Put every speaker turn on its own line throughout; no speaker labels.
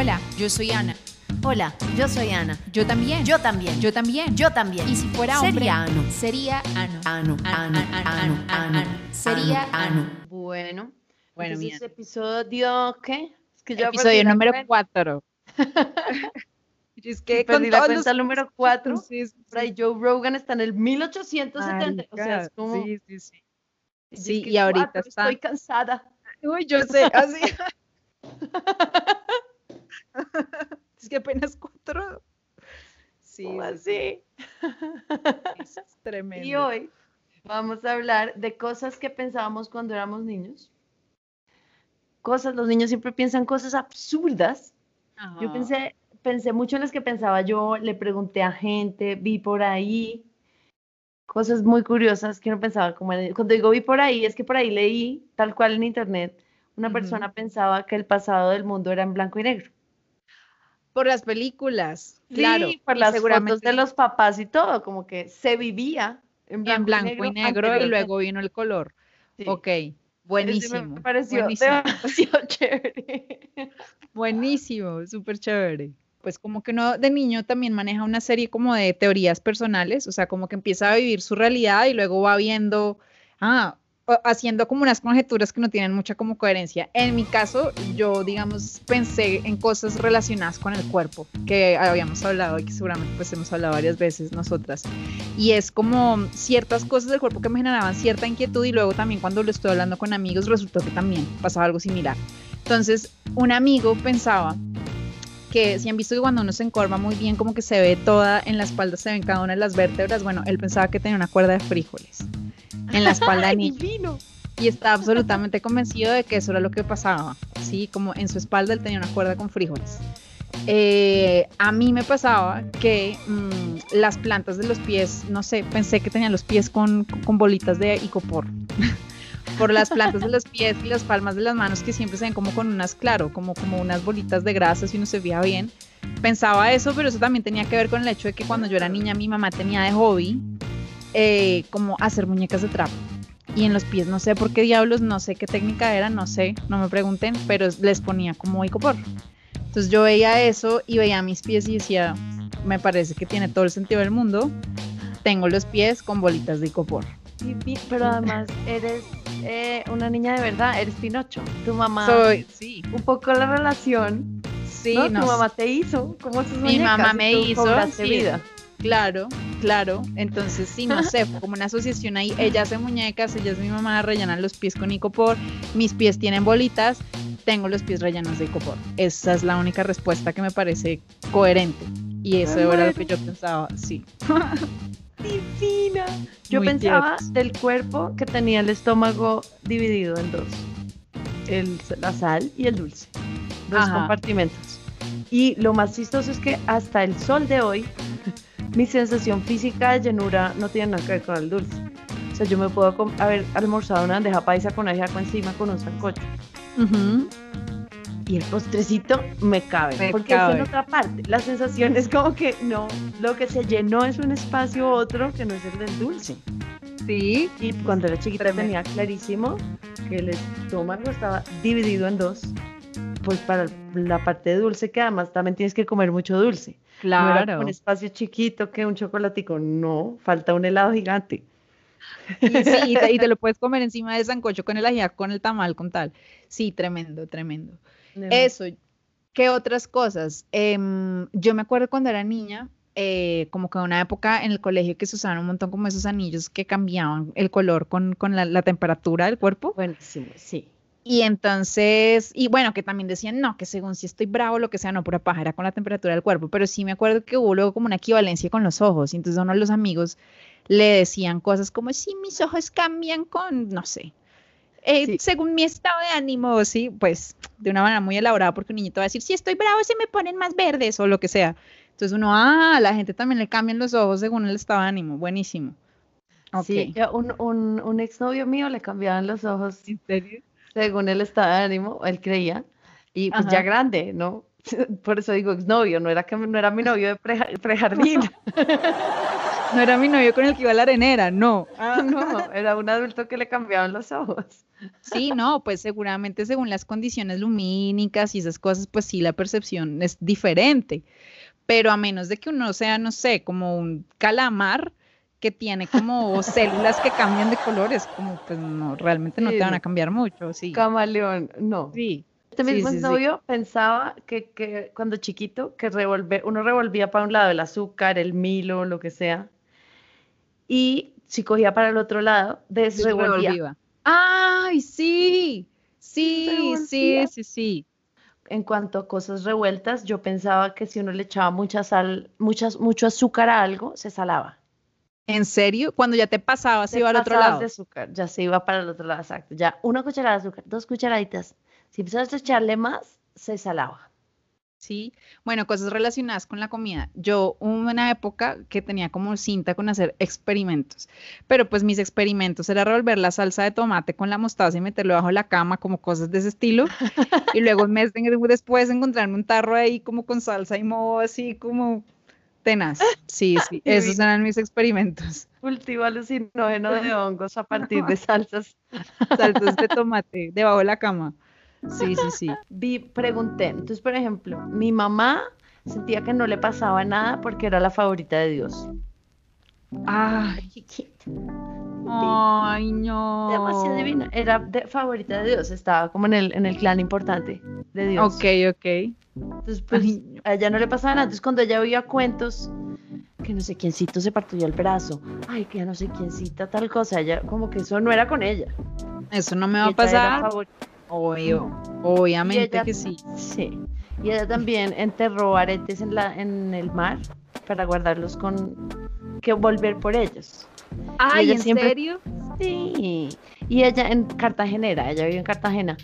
Hola, yo soy Ana.
Hola, yo soy Ana.
Yo también.
Yo también.
Yo también.
Yo también.
Y si fuera hombre,
Sería Ano.
sería Ano.
Ano, ano, ano, ano,
Sería
ano.
Bueno,
Bueno,
entonces,
mira.
episodio, ¿qué? Es que yo
Episodio número
cuenta.
4. es que
Perdí
con
la cuenta
los...
número 4.
Sí, sí,
Joe Rogan está en el 1870. o sea, es como.
Sí, sí, sí.
y yo
Sí,
es que,
y ahorita
"Cuatro,
está-
Estoy cansada.
Uy, yo sé, así. es que apenas 4. Sí,
¿Cómo
sí,
así?
es tremendo.
Y hoy vamos a hablar de cosas que pensábamos cuando éramos niños. Cosas, los niños siempre piensan cosas absurdas. Yo pensé, pensé mucho en las que pensaba yo, le pregunté a gente, vi por ahí cosas muy curiosas que no pensaba como en- cuando digo vi por ahí, es que por ahí leí tal cual en internet, una persona pensaba que el pasado del mundo era en blanco y negro.
Por las películas, claro.
Sí, por
y
las fotos de los papás y todo, como que se vivía en blanco,
en blanco y negro, y luego vino el color.
Sí.
Ok, buenísimo.
Me pareció
buenísimo.
demasiado chévere.
Buenísimo, súper chévere. Pues como que uno de niño también maneja una serie como de teorías personales, o sea, como que empieza a vivir su realidad y luego va viendo, ah, haciendo como unas conjeturas que no tienen mucha como coherencia. En mi caso, yo, digamos, pensé en cosas relacionadas con el cuerpo, que habíamos hablado y que seguramente pues hemos hablado varias veces nosotras. Y es como ciertas cosas del cuerpo que me generaban cierta inquietud y luego también cuando lo estoy hablando con amigos resultó que también pasaba algo similar. Entonces, un amigo pensaba que si han visto que cuando uno se encorva muy bien, como que se ve toda, en la espalda se ven cada una de las vértebras, bueno, él pensaba que tenía una cuerda de frijoles en la espalda de
Divino.
y estaba absolutamente convencido de que eso era lo que pasaba, ¿sí? Como en su espalda él tenía una cuerda con frijoles. Eh, a mí me pasaba que mm, las plantas de los pies, no sé, pensé que tenían los pies con, con bolitas de icopor. Por las plantas de los pies y las palmas de las manos que siempre se ven como con unas, claro, como, como unas bolitas de grasa si uno se veía bien. Pensaba eso, pero eso también tenía que ver con el hecho de que cuando yo era niña mi mamá tenía de hobby eh, como hacer muñecas de trapo y en los pies no sé por qué diablos, no sé qué técnica era, no sé, no me pregunten, pero les ponía como icopor. Entonces yo veía eso y veía mis pies y decía, me parece que tiene todo el sentido del mundo. Tengo los pies con bolitas de icopor.
Pero además eres eh, una niña de verdad, eres Pinocho. Tu mamá,
Soy, sí,
un poco la relación,
sí,
¿no? Tu mamá te hizo, como tus
Mi mamá me hizo, sí.
vida.
Claro, claro. Entonces, sí, no sé, fue como una asociación ahí. Ella hace muñecas, ella es mi mamá, rellenan los pies con icopor. Mis pies tienen bolitas, tengo los pies rellenos de icopor. Esa es la única respuesta que me parece coherente. Y eso era lo que yo pensaba, sí.
Divina. Yo
Muy
pensaba
tiernos.
del cuerpo que tenía el estómago dividido en dos. El, la sal y el dulce. Dos
Ajá.
compartimentos. Y lo más chistoso es que hasta el sol de hoy, mi sensación física de llenura no tiene nada que ver con el dulce. O sea, yo me puedo haber almorzado una bandeja paisa con ajiaco encima con un sancocho.
Ujú.
Y el postrecito me cabe,
Me
porque es en
cabe.
otra parte. La sensación es como que no, lo que se llenó es un espacio otro que no es el del dulce.
Sí,
Y cuando era chiquita
Tremendo.
tenía clarísimo que el estómago estaba dividido en dos, pues para la parte dulce, que además también tienes que comer mucho dulce. No era como
claro.
un espacio chiquito que un chocolatico, no, falta un helado gigante.
Y, sí, y te, y te lo puedes comer encima del sancocho con el ajiaco, con el tamal, con tal. Sí, tremendo, tremendo. Eso, ¿qué otras cosas? Em, yo me acuerdo cuando era niña, eh, como que una época en el colegio que se usaban un montón como esos anillos que cambiaban el color con, con la, la temperatura del cuerpo.
Buenísimo, sí.
Y entonces, y bueno, que también decían, no, que según si estoy bravo, lo que sea, no, pura paja, era con la temperatura del cuerpo. Pero sí me acuerdo que hubo luego como una equivalencia con los ojos. Y entonces uno de los amigos le decían cosas como, sí, mis ojos cambian con, no sé, eh,
Sí.
según mi estado de ánimo, sí, pues de una manera muy elaborada, porque un niñito va a decir, si estoy bravo, se me ponen más verdes o lo que sea. Entonces uno, ah, a la gente también le cambian los ojos según el estado de ánimo. Buenísimo. Ok.
Sí, yo- un, un, un exnovio mío le cambiaban los ojos
¿En serio?
Según el estado de ánimo, él creía, y pues ya
Ajá.
grande, ¿no? Por eso digo exnovio, no era que no era mi novio de preja- prejardín.
No era mi novio con el que iba a la arenera, no.
Ah, no, era un adulto que le cambiaban los ojos.
Sí, no, pues seguramente según las condiciones lumínicas y esas cosas, pues sí, la percepción es diferente. Pero a menos de que uno sea, no sé, como un calamar que tiene como células que cambian de colores, como pues no, realmente no
Sí,
te van a cambiar mucho, sí.
Camaleón, no.
Sí.
Este mismo
sí, sí.
novio pensaba que, que cuando chiquito, que revolver, uno revolvía para un lado el azúcar, el milo, lo que sea, y si cogía para el otro lado, desrevolvía.
Revolvía. ¡Ay, sí! Sí, sí, sí, sí.
En cuanto a cosas revueltas, yo pensaba que si uno le echaba mucha sal, muchas, mucho azúcar a algo, se salaba.
¿En serio? Cuando ya te pasabas,
Te
iba al otro lado.
de azúcar, ya se iba para el otro lado, exacto. Ya una cucharada de azúcar, dos cucharaditas. Si empezabas a echarle más, se salaba.
Sí, bueno, cosas relacionadas con la comida. Yo hubo una época que tenía como cinta con hacer experimentos, pero pues mis experimentos era revolver la salsa de tomate con la mostaza y meterlo bajo la cama, como cosas de ese estilo, y luego un mes de- después encontrarme un tarro ahí como con salsa y moho así como tenaz. Sí, sí, esos eran mis experimentos.
Cultivo alucinógeno de hongos a partir de salsas.
Salsas de tomate debajo de la cama. Sí, sí, sí.
Vi, pregunté, entonces, por ejemplo, mi mamá sentía que no le pasaba nada porque era la favorita de Dios.
Ay, ay, no.
demasiado divina. Era de- favorita de Dios, estaba como en el, en el clan importante de Dios.
Ok, ok.
Entonces, pues,
Ay, no.
a ella no le pasaba nada. Entonces, cuando ella oía cuentos, que no sé quiéncito se partió el brazo, ay, que no sé quiéncita tal cosa, ella, como que eso no era con ella.
Eso no me va a pasar. Obvio, obviamente
ella-
que sí.
Sí. Y ella también enterró aretes en, la, en el mar para guardarlos con que volver por ellos.
Ay,
ella
¿en
siempre-
serio?
Sí. Y ella en Cartagenera, ella vive en Cartagena.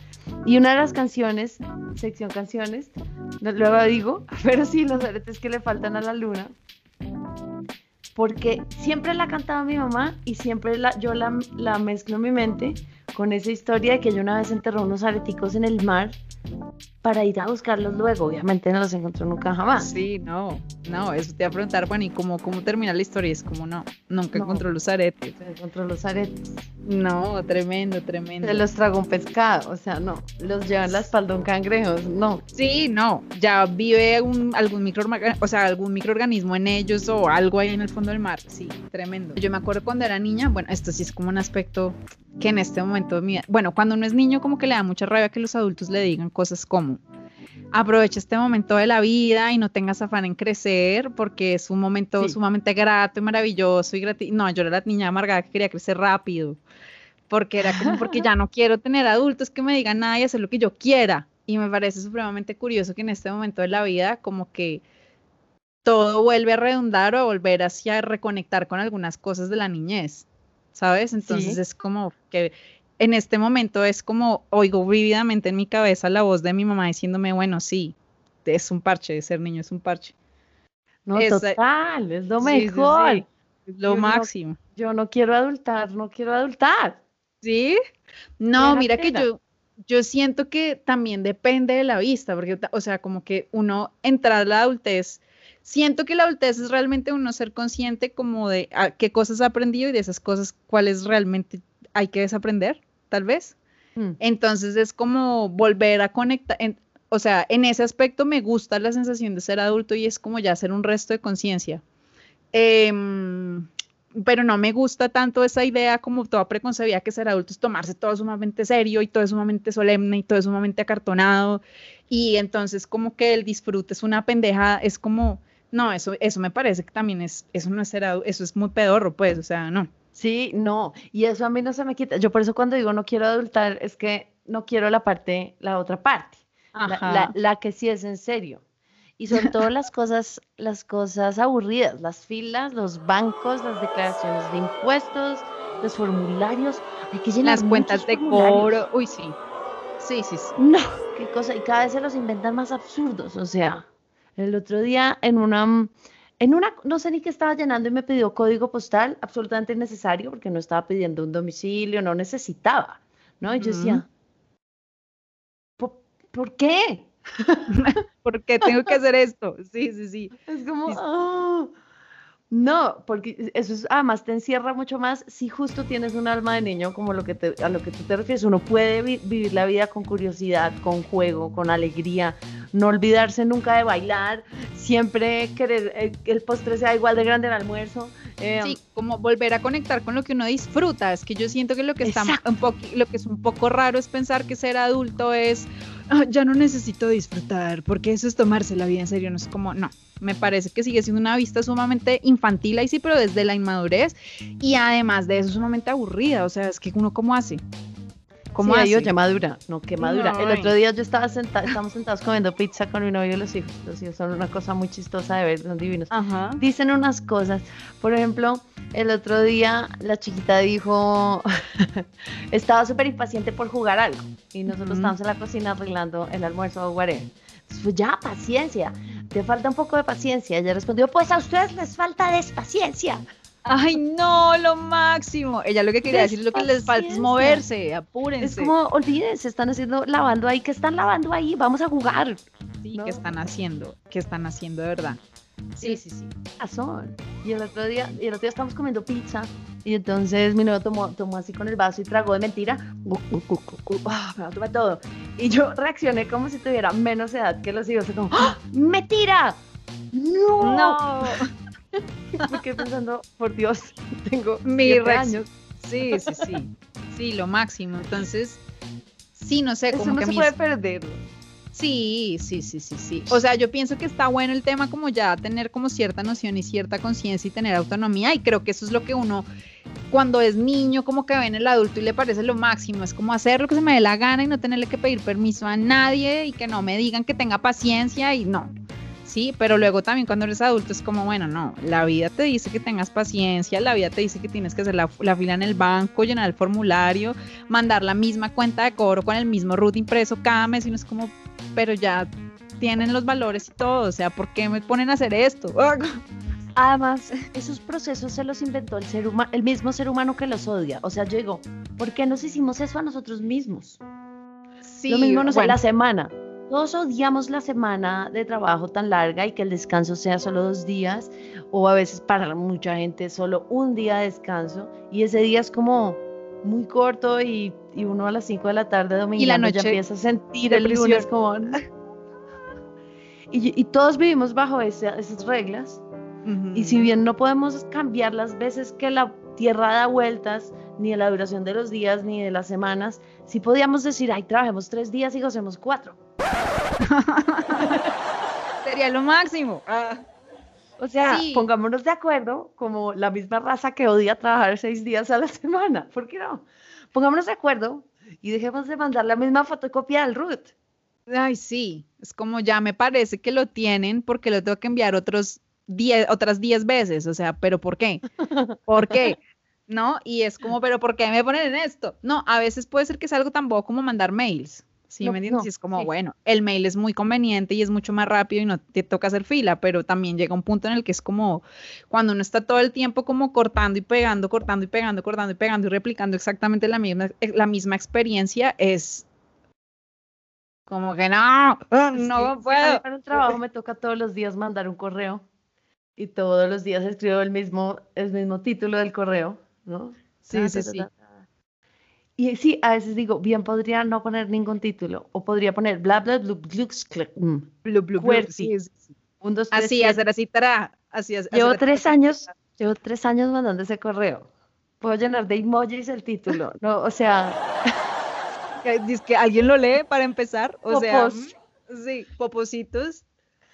Y una de las canciones, sección canciones, luego digo, pero sí, los aretes que le faltan a la luna. Porque siempre la cantaba mi mamá y siempre la, yo la, la mezclo en mi mente con esa historia de que ella una vez enterró unos areticos en el mar para ir a buscarlos luego. Obviamente no los encontró nunca jamás.
Sí, no, no, eso te iba a preguntar, bueno, ¿y cómo, cómo termina la historia? Es como, no, nunca
No.
encontró los aretes.
Se encontró los aretes.
No, tremendo, tremendo.
Se los tragó un pescado, o sea, no. Los lleva en la espalda un cangrejo, no.
Sí, no, ya vive un- algún microorganismo, o sea, algún microorganismo en ellos o algo ahí en el fondo del mar. Sí, tremendo. Yo me acuerdo cuando era niña, bueno, esto sí es como un aspecto que en este momento de mi vida- bueno, cuando uno es niño como que le da mucha rabia que los adultos le digan cosas como aprovecha este momento de la vida y no tengas afán en crecer porque es un momento
Sí.
sumamente grato y maravilloso y grati no, yo era la niña amargada que quería crecer rápido porque era como porque ya no quiero tener adultos que me digan nada y hacer lo que yo quiera. Y me parece supremamente curioso que en este momento de la vida como que todo vuelve a redundar o a volver hacia reconectar con algunas cosas de la niñez, ¿sabes? Entonces
Sí.
es como que en este momento es como oigo vívidamente en mi cabeza la voz de mi mamá diciéndome, bueno, sí, es un parche, ser niño es un parche.
No,
Esa-
total, es lo
Sí, sí, sí,
mejor.
es lo
Yo no-
máximo.
Yo no quiero adultar, no quiero adultar.
¿Sí? No, mira que yo, yo siento que también depende de la vista, porque, o sea, como que uno entrar a la adultez, siento que la adultez es realmente uno ser consciente como de a qué cosas ha aprendido y de esas cosas cuáles realmente hay que desaprender, tal vez.
Mm.
Entonces es como volver a conectar, en- o sea, en ese aspecto me gusta la sensación de ser adulto y es como ya hacer un resto de conciencia. Em, pero no me gusta tanto esa idea como toda preconcebida que ser adulto es tomarse todo sumamente serio y todo es sumamente solemne y todo es sumamente acartonado y entonces como que el disfrute es una pendeja, es como, no, eso, eso me parece que también es, eso no es ser adulto, eso es muy pedorro, pues, o sea, no.
Sí, no, y eso a mí no se me quita. Yo por eso cuando digo no quiero adultar es que no quiero la parte, la otra parte, la, la- que sí es en serio. Y sobre todo las cosas, las cosas aburridas, las filas, los bancos, las declaraciones de impuestos, los formularios. Hay que llenar
Las cuentas de cobro, uy, sí. Sí, sí, sí.
No, qué cosa, y cada vez se los inventan más absurdos, o sea, el otro día en una, en una, no sé ni qué estaba llenando y me pidió código postal, absolutamente innecesario, porque no estaba pidiendo un domicilio, no necesitaba, ¿no? Y yo decía, ¿por, por qué?
¿Por qué tengo que hacer esto? Sí, sí, sí.
Es como,
Sí.
"Ah, No, porque eso es, además te encierra mucho más si justo tienes un alma de niño como lo que te, a lo que tú te refieres. Uno puede vi- vivir la vida con curiosidad, con juego, con alegría, no olvidarse nunca de bailar, siempre querer eh, que el postre sea igual de grande al almuerzo. eh,
Sí, como volver a conectar con lo que uno disfruta. Es que yo siento que lo que está un lo que es un poco raro es pensar que ser adulto es "Ah, ya no necesito disfrutar, porque eso es tomarse la vida en serio. No es como, no. Me parece que sigue siendo una vista sumamente infantil ahí sí, pero desde la inmadurez. Y además de eso, sumamente aburrida. O sea, es que uno cómo hace. ¿Cómo
sí, oye, madura, no, qué madura.
No,
el otro día yo estaba sentada, estamos sentados comiendo pizza con mi novio y los hijos. Los hijos son una cosa muy chistosa de ver, son divinos.
Ajá.
dicen unas cosas. Por ejemplo, el otro día la chiquita dijo, estaba súper impaciente por jugar algo. Y nosotros
Ujú.
estábamos en la cocina arreglando el almuerzo o whatever. Pues ya, paciencia. Te falta un poco de paciencia. Ella respondió, pues a ustedes les falta despaciencia.
Ay, no, lo máximo. Ella lo que quería decir es lo que les falta es moverse, apúrense.
Es como, olvídense, están haciendo, lavando ahí. ¿Qué están lavando ahí? Vamos a jugar.
Sí,
No.
¿qué están haciendo? ¿Qué están haciendo de verdad? Sí, sí, sí.
razón. Y el otro día, y el otro día estábamos comiendo pizza y entonces mi novio tomó, tomó así con el vaso y tragó de mentira. Uh, uh, uh, me va a tomar todo. Y yo reaccioné como si tuviera menos edad que los hijos. Como, ¡Ah! ¡Mentira! ¡No!
No,
Me quedé pensando, por Dios, tengo
Mi
años.
sí, sí, sí. Sí, lo máximo. Entonces, sí, no sé,
Eso
como
no
que
se puede perder.
Sí, sí, sí, sí, sí. O sea, yo pienso que está bueno el tema como ya tener como cierta noción y cierta conciencia y tener autonomía y creo que eso es lo que uno cuando es niño como que ve en el adulto y le parece lo máximo, es como hacer lo que se me dé la gana y no tenerle que pedir permiso a nadie y que no me digan que tenga paciencia y no. Sí, pero luego también cuando eres adulto es como, bueno, no, la vida te dice que tengas paciencia, la vida te dice que tienes que hacer la, la fila en el banco, llenar el formulario, mandar la misma cuenta de cobro con el mismo root impreso cada mes y uno es como, pero ya tienen los valores y todo, o sea, ¿por qué me ponen a hacer esto?
Además, esos procesos se los inventó el ser humano, el mismo ser humano que los odia. O sea, yo digo, ¿por qué nos hicimos eso a nosotros mismos?
Sí,
Lo mismo, no sé,
bueno,
la semana. Todos odiamos la semana de trabajo tan larga y que el descanso sea solo dos días, o a veces para mucha gente solo un día de descanso, y ese día es como muy corto y, y uno a las 5 de la tarde domingo ya
noche,
empieza a sentir el lunes como... y, y todos vivimos bajo esa- esas reglas,
ujú.
y si bien no podemos cambiar las veces que la Tierra da vueltas, ni de la duración de los días, ni de las semanas, sí podíamos decir, ay, trabajemos tres días y gocemos cuatro.
sería lo máximo. Ah,
O sea,
Sí.
pongámonos de acuerdo como la misma raza que odia trabajar seis días a la semana. ¿Por qué no? Pongámonos de acuerdo y dejemos de mandar la misma fotocopia del root.
Ay, sí, es como ya me parece que lo tienen porque lo tengo que enviar otros 10, otras 10 veces, o sea, pero ¿por qué? ¿Por qué? ¿No? Y es como, pero ¿por qué me ponen en esto? No, a veces puede ser que es algo tan bobo como mandar mails. ¿Sí
No,
me entiendes?
no,
Y es como,
sí.
bueno, el mail es muy conveniente y es mucho más rápido y no te toca hacer fila, pero también llega un punto en el que es como cuando uno está todo el tiempo como cortando y pegando, cortando y pegando, cortando y pegando y replicando exactamente la misma, eh, la misma experiencia, es como que no, ah, no
Sí,
puedo.
Para el trabajo me toca todos los días mandar un correo y todos los días escribo el mismo, el mismo título del correo, ¿no?
Sí,
Ta,
sí, sí.
Y sí, a veces digo, bien podría no poner ningún título o podría poner bla bla bla tres,
Así, hacer así, tará, así, hacer
Llevo tres
tará.
años, llevo tres años mandando ese correo. Puedo llenar de emojis el título, ¿no? O sea,
Dice que alguien lo lee para empezar, o sea,
Popos.
mm, sí, popositos.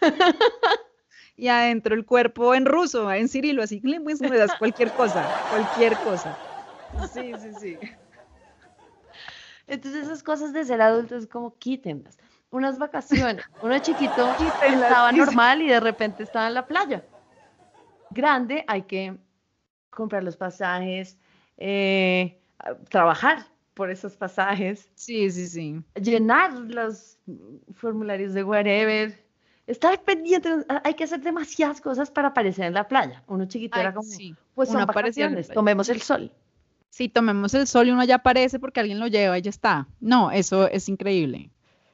y adentro el cuerpo en ruso, en cirilo, así, pues, me das cualquier cosa, cualquier cosa. Sí, sí, sí.
Entonces esas cosas de ser adulto es como quítenlas. Unas vacaciones, uno chiquito estaba normal y de repente estaba en la playa. Grande, hay que comprar los pasajes, eh, trabajar por esos pasajes,
Sí, sí, sí.
llenar los formularios de whatever, estar pendiente, hay que hacer demasiadas cosas para aparecer en la playa. Uno chiquito
Ay,
era como,
sí.
pues son vacaciones, tomemos el sol.
Sí, tomemos el sol y uno ya aparece porque alguien lo lleva y ya está. No, eso es increíble.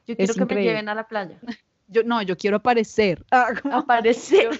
Yo quiero
Es
que
increíble.
me lleven a la playa.
Yo, no, yo quiero aparecer. Ah,
Aparecer.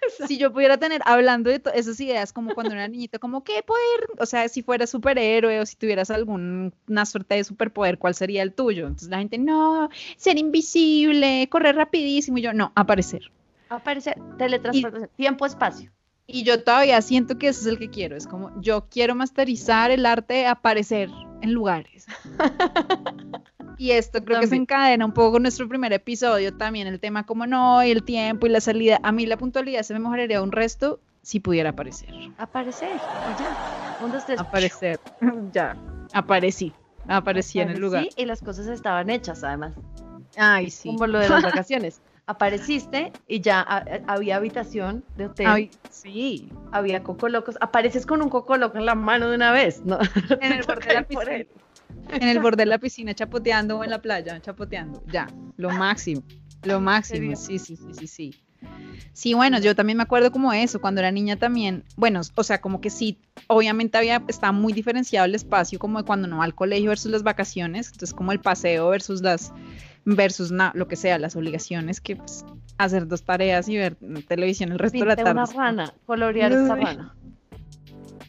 si yo pudiera tener, hablando de esas ideas, como cuando era niñita, como qué poder, o sea, si fueras superhéroe o si tuvieras alguna suerte de superpoder, ¿cuál sería el tuyo? Entonces la gente, no, ser invisible, correr rapidísimo, y yo, no, aparecer.
Aparece teletransportación, tiempo, espacio.
Y yo todavía siento que ese es el que quiero, es como, yo quiero masterizar el arte de aparecer en lugares. Y esto creo que se encadena un poco con nuestro primer episodio también, el tema como no, y el tiempo y la salida. A mí la puntualidad se me mejoraría un resto si pudiera aparecer.
Aparecer. ya. Un, dos, tres.
Aparecer. ya. Aparecí. Aparecí en el lugar.
Aparecí Y las cosas estaban hechas, además.
Ay, sí.
Como lo de las vacaciones. Apareciste y ya a- a- había habitación de hotel,
Ay, sí.
había coco locos. Apareces con un coco loco en la mano de una vez, ¿no?
En el borde de la piscina. En el borde de la piscina chapoteando o en la playa chapoteando. Ya. Lo máximo. Lo máximo. Sí, sí, sí, sí, sí. Sí, bueno, yo también me acuerdo como eso, cuando era niña también, bueno, o sea, como que sí, obviamente había, estaba muy diferenciado el espacio como de cuando no va al colegio versus las vacaciones, entonces como el paseo versus las, versus na- lo que sea, las obligaciones, que pues, hacer dos tareas y ver televisión el resto de la tarde.
una rana, colorear esta
Uy.
rana.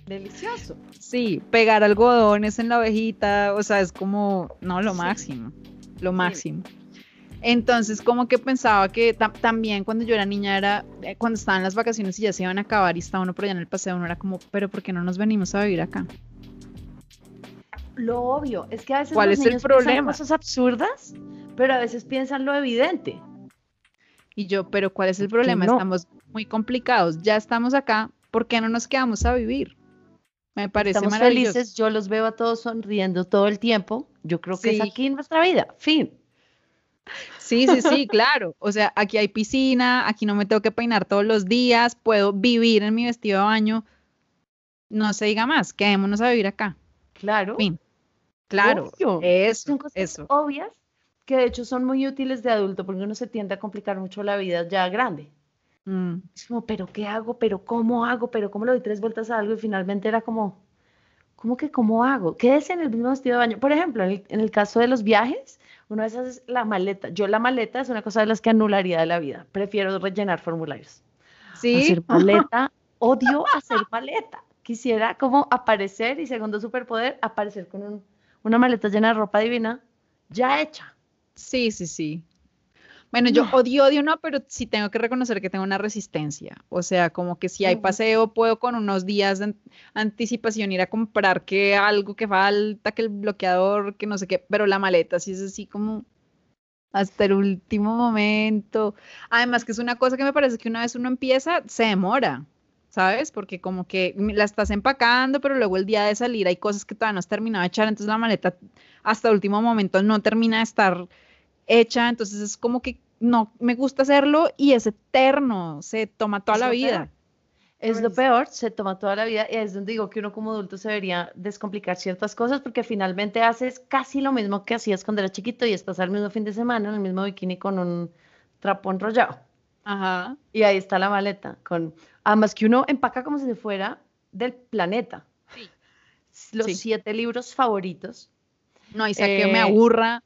Delicioso.
Sí, pegar algodones en la ovejita, o sea, es como, no, lo
Sí.
máximo, lo máximo. Entonces, como que pensaba que ta- también cuando yo era niña era, eh, cuando estaban las vacaciones y ya se iban a acabar y estaba uno por allá en el paseo, uno era como, pero ¿por qué no nos venimos a vivir acá?
Lo obvio, es que a veces
¿Cuál
los
es el
niños piensan
problema?
cosas absurdas, pero a veces piensan lo evidente.
Y yo, pero ¿cuál es el problema?
no?
Estamos muy complicados, ya estamos acá, ¿por qué no nos quedamos a vivir? Me parece
Estamos
maravilloso.
felices, yo los veo a todos sonriendo todo el tiempo. Yo creo que es aquí en nuestra vida. Fin.
Sí, sí, sí, claro. O sea, aquí hay piscina, aquí no me tengo que peinar todos los días, puedo vivir en mi vestido de baño. No se diga más, quedémonos a vivir acá.
Claro.
Fin. Claro,
Obvio.
eso,
Son cosas
eso.
obvias que de hecho son muy útiles de adulto porque uno se tiende a complicar mucho la vida ya grande.
Mm,
Es como, pero ¿qué hago? ¿Pero cómo hago? ¿Pero cómo le doy tres vueltas a algo? Y finalmente era como, ¿cómo que cómo hago? Quédese en el mismo vestido de baño. Por ejemplo, en el, en el caso de los viajes, una vez haces la maleta. Yo la maleta es una cosa de las que anularía de la vida. Prefiero rellenar formularios.
Sí,
Hacer maleta, odio hacer maleta. Quisiera como aparecer y segundo superpoder, aparecer con un- una maleta llena de ropa divina ya hecha.
Sí, sí, sí. Bueno, yo odio, odio no, pero sí tengo que reconocer que tengo una resistencia. O sea, como que si hay paseo, puedo con unos días de an- anticipación ir a comprar que algo que falta, que el bloqueador, que no sé qué, pero la maleta sí es así como hasta el último momento. Además que es una cosa que me parece que una vez uno empieza, se demora, ¿sabes? Porque como que la estás empacando, pero luego el día de salir hay cosas que todavía no has terminado de echar, entonces la maleta hasta el último momento no termina de estar hecha, entonces es como que no me gusta hacerlo y es eterno, se toma toda
Es
la vida.
peor. Es lo peor, se toma toda la vida y es donde digo que uno como adulto se debería descomplicar ciertas cosas porque finalmente haces casi lo mismo que hacías cuando eras chiquito y estás al mismo fin de semana en el mismo bikini con un trapo enrollado.
Ajá.
Y ahí está la maleta, con además que uno empaca como si se fuera del planeta.
Sí.
Los
Sí.
siete libros favoritos,
No, y sea que me
Eh,
aburra.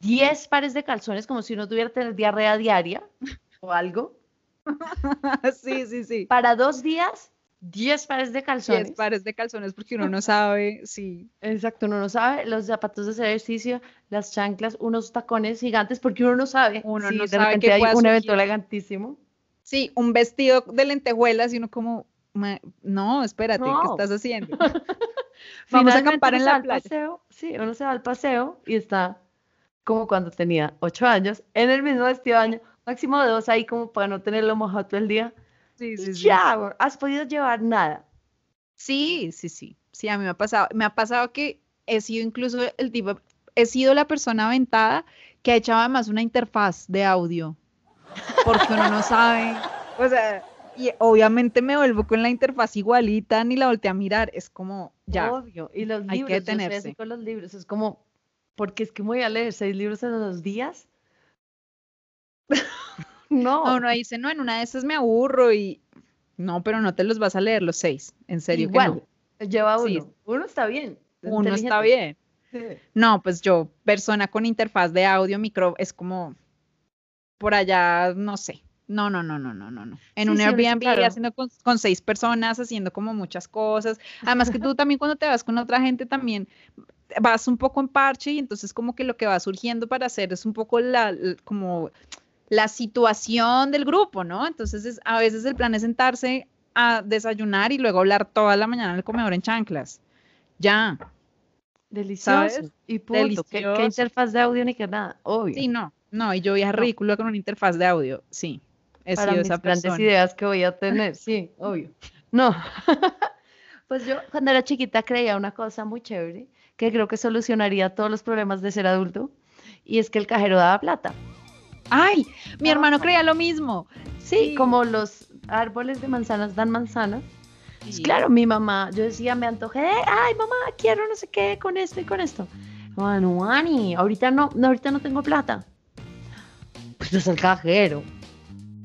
10 pares de calzones como si uno tuviera que tener diarrea diaria o algo.
sí, sí, sí.
Para dos días, 10 pares de calzones.
Diez pares de calzones porque uno no sabe, sí.
Exacto, uno no sabe, los zapatos de hacer ejercicio, las chanclas, unos tacones gigantes, porque uno no sabe.
Uno
si
no
de
sabe
repente
qué
hay un evento elegantísimo.
Sí, un vestido de lentejuelas y uno como, "Ma- no, espérate, ¿qué estás haciendo? Vamos a acampar en la playa.
paseo, sí, uno se va al paseo y está como cuando tenía ocho años, en el mismo vestido de baño, máximo de dos ahí como para no tenerlo mojado todo el día.
Sí,
Y
sí, sí.
ya, has podido llevar nada.
Sí, sí, sí. Sí, a mí me ha pasado. Me ha pasado que he sido incluso el tipo, he sido la persona aventada que ha echado además una interfaz de audio. Porque uno no sabe. O sea, y obviamente me vuelvo con la interfaz igualita, ni la volteé a mirar. Es como, ya.
Obvio. Y los
hay que
libros, soy así
detenerse.
con los libros, es como, porque es que me voy a leer seis libros en los días. no.
No, uno dice, no, en una de esas me aburro y. No, pero no te los vas a leer los seis. En serio que
Igual,
no.
lleva uno.
Sí.
Uno está bien.
Uno está bien.
Sí.
No, pues yo, persona con interfaz de audio, micro, es como por allá, no sé, No, no, no, no, no, no, no. En
Sí,
un Airbnb
claro.
haciendo con, con seis personas, haciendo como muchas cosas. Además que tú también cuando te vas con otra gente también vas un poco en parche y entonces como que lo que va surgiendo para hacer es un poco la, como la situación del grupo, ¿no? Entonces es- a veces el plan es sentarse a desayunar y luego hablar toda la mañana en el comedor en chanclas. Ya.
Delicioso.
¿Sabes?
Y punto. ¿Qué, qué
Delicioso.
interfaz de audio ni que nada? Obvio.
Sí, no, no, y yo viaje
No.
ridículo con una interfaz de audio, sí. He
para
sido
mis
esa
grandes
persona.
ideas que voy a tener, sí, obvio. No, pues yo cuando era chiquita creía una cosa muy chévere que creo que solucionaría todos los problemas de ser adulto y es que el cajero daba plata.
Ay, mi hermano creía lo mismo.
Sí, como los árboles de manzanas dan manzanas. Pues claro, mi mamá, yo decía, me antojé, ay mamá, quiero no sé qué con esto y con esto. Bueno, Ani, ahorita no, no, ahorita no tengo plata. Pues es el cajero.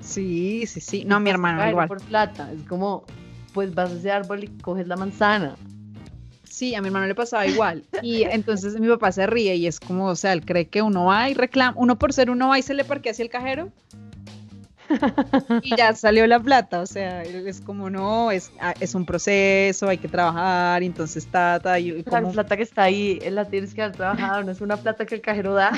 Sí, sí, sí. No, mi
al
hermano igual.
Por plata, es como, pues vas a ese árbol y coges la manzana.
Sí, a mi hermano le pasaba igual. Y entonces mi papá se ríe y es como, o sea, él cree que uno va y reclama, uno por ser uno va y se le parquea hacia el cajero. Y ya salió la plata, o sea, es como, no, es, ah, es un proceso, hay que trabajar, entonces está, ta, y, y
La
como-
plata que está ahí, eh, la tienes que haber trabajado, no es una plata que el cajero da.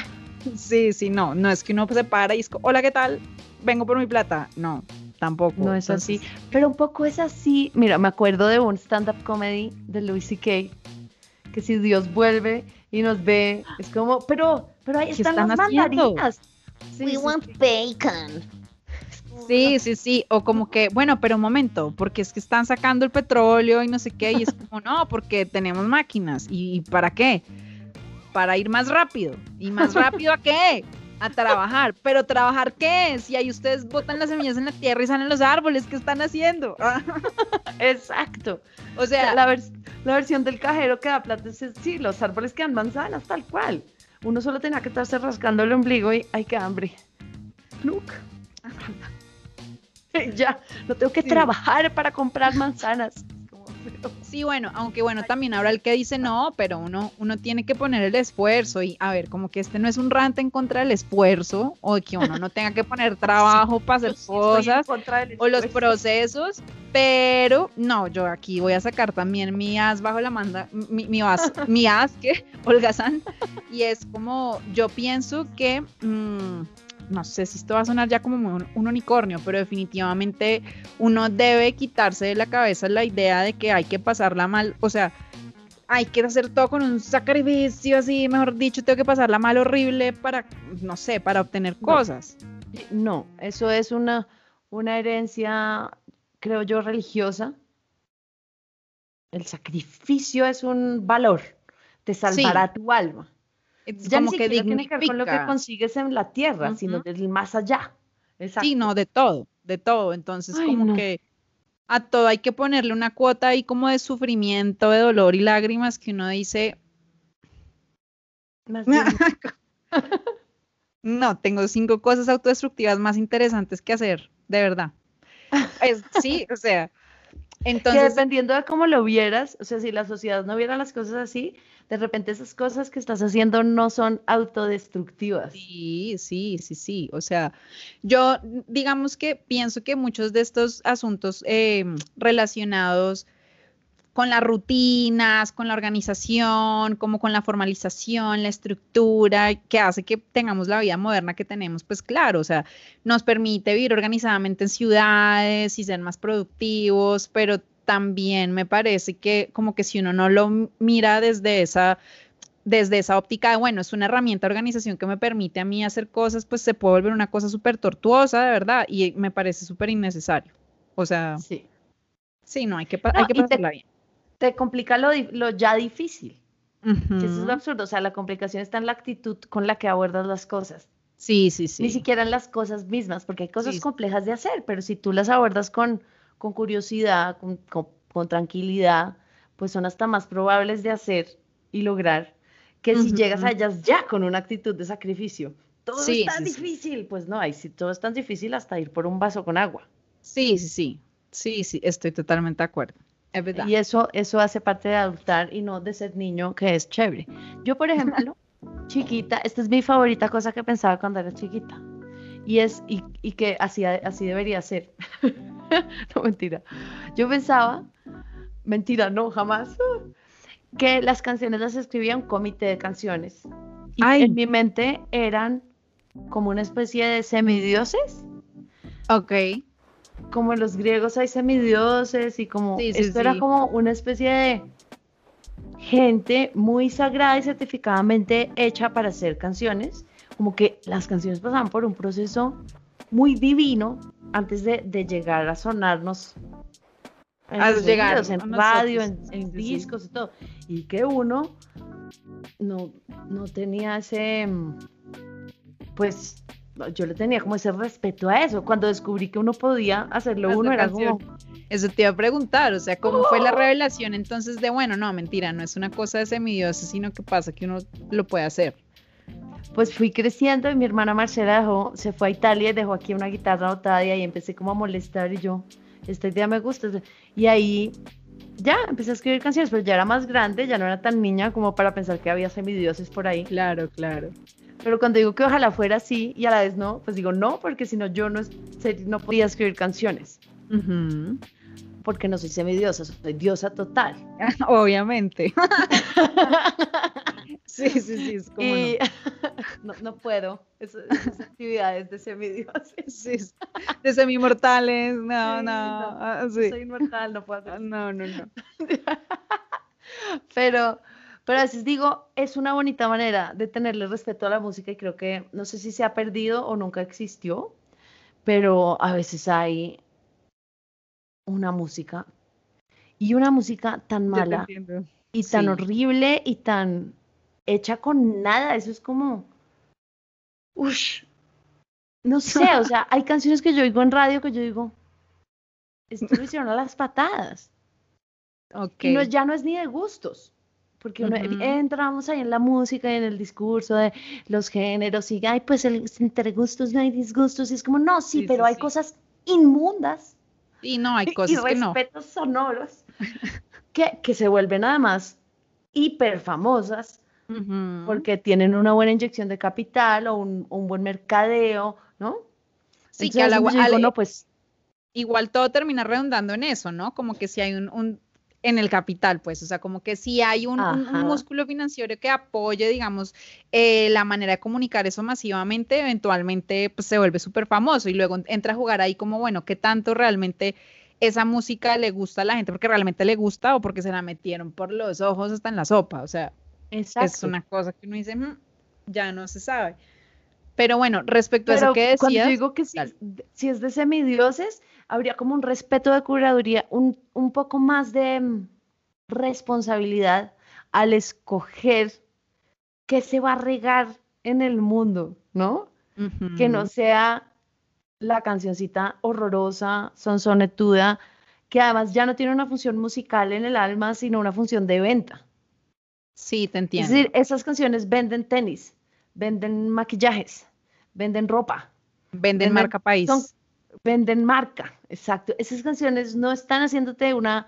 sí, sí, no, no es que uno se para y es como, hola, ¿qué tal? Vengo por mi plata. No, tampoco.
No es así. Pero un poco es así. Mira, me acuerdo de un stand-up comedy de Louis C.K. Que si Dios vuelve y nos ve, es como, pero, pero ahí
¿Qué
están,
están
las
haciendo?
mandarinas. Sí,
We
sí,
want
sí.
bacon.
Sí, sí, sí, o como que, bueno, pero un momento, porque es que están sacando el petróleo y no sé qué, y es como, no, porque tenemos máquinas, ¿y, y para qué? Para ir más rápido, ¿y más rápido a qué? A trabajar, pero ¿trabajar qué? Si ahí ustedes botan las semillas en la tierra y salen los árboles, ¿qué están haciendo?
Exacto.
o sea,
La, vers- la versión del cajero que da plata es, sí, los árboles que dan manzanas, tal cual. Uno solo tenía que estarse rascando el ombligo y, ay, qué hambre. Pluk. ya, no tengo que
Sí.
trabajar para comprar manzanas. Pero-
Sí, bueno, aunque bueno, también habrá el que dice no, pero uno, uno tiene que poner el esfuerzo y a ver, como que este no es un rant en contra del esfuerzo o de que uno no tenga que poner trabajo para hacer
sí
cosas o los procesos, pero no, yo aquí voy a sacar también mi as bajo la manda, mi, mi as, mi as que holgazán, y es como yo pienso que, mm, no sé si esto va a sonar ya como un, un unicornio, pero definitivamente uno debe quitarse de la cabeza la idea de que hay que pasarla mal, o sea, hay que hacer todo con un sacrificio así, mejor dicho, tengo que pasarla mal horrible para, no sé, para obtener cosas.
No, eso es una, una herencia, creo yo, religiosa. El sacrificio es un valor, te salvará tu alma.
Es
Ya ni
como que
tiene que ver con lo que consigues en la tierra, sino del más allá. Exacto.
Sí, no, de todo, de todo. Entonces,
Ay,
como
no.
que a todo hay que ponerle una cuota ahí como de sufrimiento, de dolor y lágrimas que uno dice,
Más bien,
no, tengo cinco cosas autodestructivas más interesantes que hacer, de verdad. Es- sí, o sea,
que
entonces,
dependiendo de cómo lo vieras, o sea, si la sociedad no viera las cosas así, de repente esas cosas que estás haciendo no son autodestructivas.
sí, sí, sí, sí. O sea, yo digamos que pienso que muchos de estos asuntos eh, relacionados con las rutinas, con la organización, como con la formalización, la estructura, que hace que tengamos la vida moderna que tenemos, pues claro, o sea, nos permite vivir organizadamente en ciudades y ser más productivos, pero también me parece que como que si uno no lo mira desde esa desde esa óptica de, bueno, es una herramienta de organización que me permite a mí hacer cosas, pues se puede volver una cosa súper tortuosa, de verdad, y me parece súper innecesario. O sea,
Sí.
sí, no, hay que,
No,
hay que
te-
pasarla bien.
Te complica lo, ya difícil. que eso es lo absurdo. O sea, la complicación está en la actitud con la que abordas las cosas.
Sí, sí, sí.
Ni siquiera en las cosas mismas, porque hay cosas
Sí.
complejas de hacer, pero si tú las abordas con, con curiosidad, con, con- con tranquilidad, pues son hasta más probables de hacer y lograr que si llegas a ellas ya con una actitud de sacrificio. Todo
Sí,
es tan
sí,
difícil. Pues no, hay si todo es tan difícil hasta ir por un vaso con agua.
Sí, sí, sí. Sí, sí, estoy totalmente de acuerdo. Es verdad.
Y eso, eso hace parte de adultar y no de ser niño, que es chévere. Yo, por ejemplo, chiquita, esta es mi favorita cosa que pensaba cuando era chiquita. y es y, y que así, así debería ser. no mentira. Yo pensaba, mentira, no, jamás, que las canciones las escribía un comité de canciones. Y
Ay.
en mi mente eran como una especie de semidioses,
Ok.
Como en los griegos hay semidioses y como
Sí, sí,
esto era como una especie de gente muy sagrada y certificadamente hecha para hacer canciones, como que las canciones pasaban por un proceso muy divino antes de, de llegar a sonarnos en,
A llegar
en
a
radio, en,
nosotros.
en discos y todo. Y que uno no, no tenía ese, mm, pues yo le tenía como ese respeto a eso. Cuando descubrí que uno podía hacerlo
Hacer
uno, era
canción.
como,
Eso te iba a preguntar, o sea, ¿cómo fue la revelación entonces de, bueno, no, mentira, no es una cosa de semidioses, sino que pasa que uno lo puede hacer?
pues fui creciendo y mi hermana Marcela dejó, se fue a Italia y dejó aquí una guitarra botada y ahí empecé como a molestar y yo, esta idea me gusta. Y ahí ya empecé a escribir canciones, pero ya era más grande, ya no era tan niña como para pensar que había semidioses por ahí.
Claro, claro.
Pero cuando digo que ojalá fuera así y a la vez no, pues digo no, porque si no yo no, no podía escribir canciones, porque no soy semidiosa, soy diosa total.
Obviamente. sí, sí, sí, es como
y no. no puedo, esas actividades de semidioses.
no. Sí, de semimortales, no,
Sí,
no, ah, sí.
Soy inmortal, no puedo hacer
Ah, No, no, no.
Pero, pero a veces digo, es una bonita manera de tenerle respeto a la música y creo que no sé si se ha perdido o nunca existió, pero a veces hay una música y una música tan mala y tan
sí.
horrible y tan hecha con nada. Eso es como, uff, no sé, o sea, hay canciones que yo oigo en radio que yo digo, esto lo hicieron a las patadas.
Ok.
Y no, ya no es ni de gustos, porque uno, entramos ahí en la música y en el discurso de los géneros y, ay, pues el, entre gustos no hay disgustos, y es como, no, sí,
Sí,
pero
sí,
hay
sí.
cosas inmundas
Y no, hay
y
cosas que no.
respetos sonoros que, que se vuelven además hiper famosas porque tienen una buena inyección de capital o un, un buen mercadeo, ¿no?
Sí,
Entonces,
que a la
no, pues,
igual todo termina redundando en eso, ¿no? Como que si hay un, un- en el capital, pues, o sea, como que si hay un, un- un
Ajá.
músculo financiero que apoye, digamos, eh, la manera de comunicar eso masivamente, eventualmente pues, se vuelve súper famoso y luego entra a jugar ahí como, bueno, ¿qué tanto realmente esa música le gusta a la gente? Porque realmente le gusta o porque se la metieron por los ojos hasta en la sopa, o sea, es una cosa que uno dice, "Mm, ya no se sabe. Pero bueno, respecto a eso que
cuando yo
decías,
digo que si, es si es de semidioses, habría como un respeto de curaduría, un, un poco más de mm, responsabilidad al escoger qué se va a regar en el mundo, ¿no? Que no sea la cancioncita horrorosa, sonsonetuda, que además ya no tiene una función musical en el alma, sino una función de venta.
sí, te
Es
entiendo.
decir, esas canciones venden tenis, venden maquillajes, venden ropa,
Venden
venden-
marca país.
son- venden marca, exacto. Esas canciones no están haciéndote una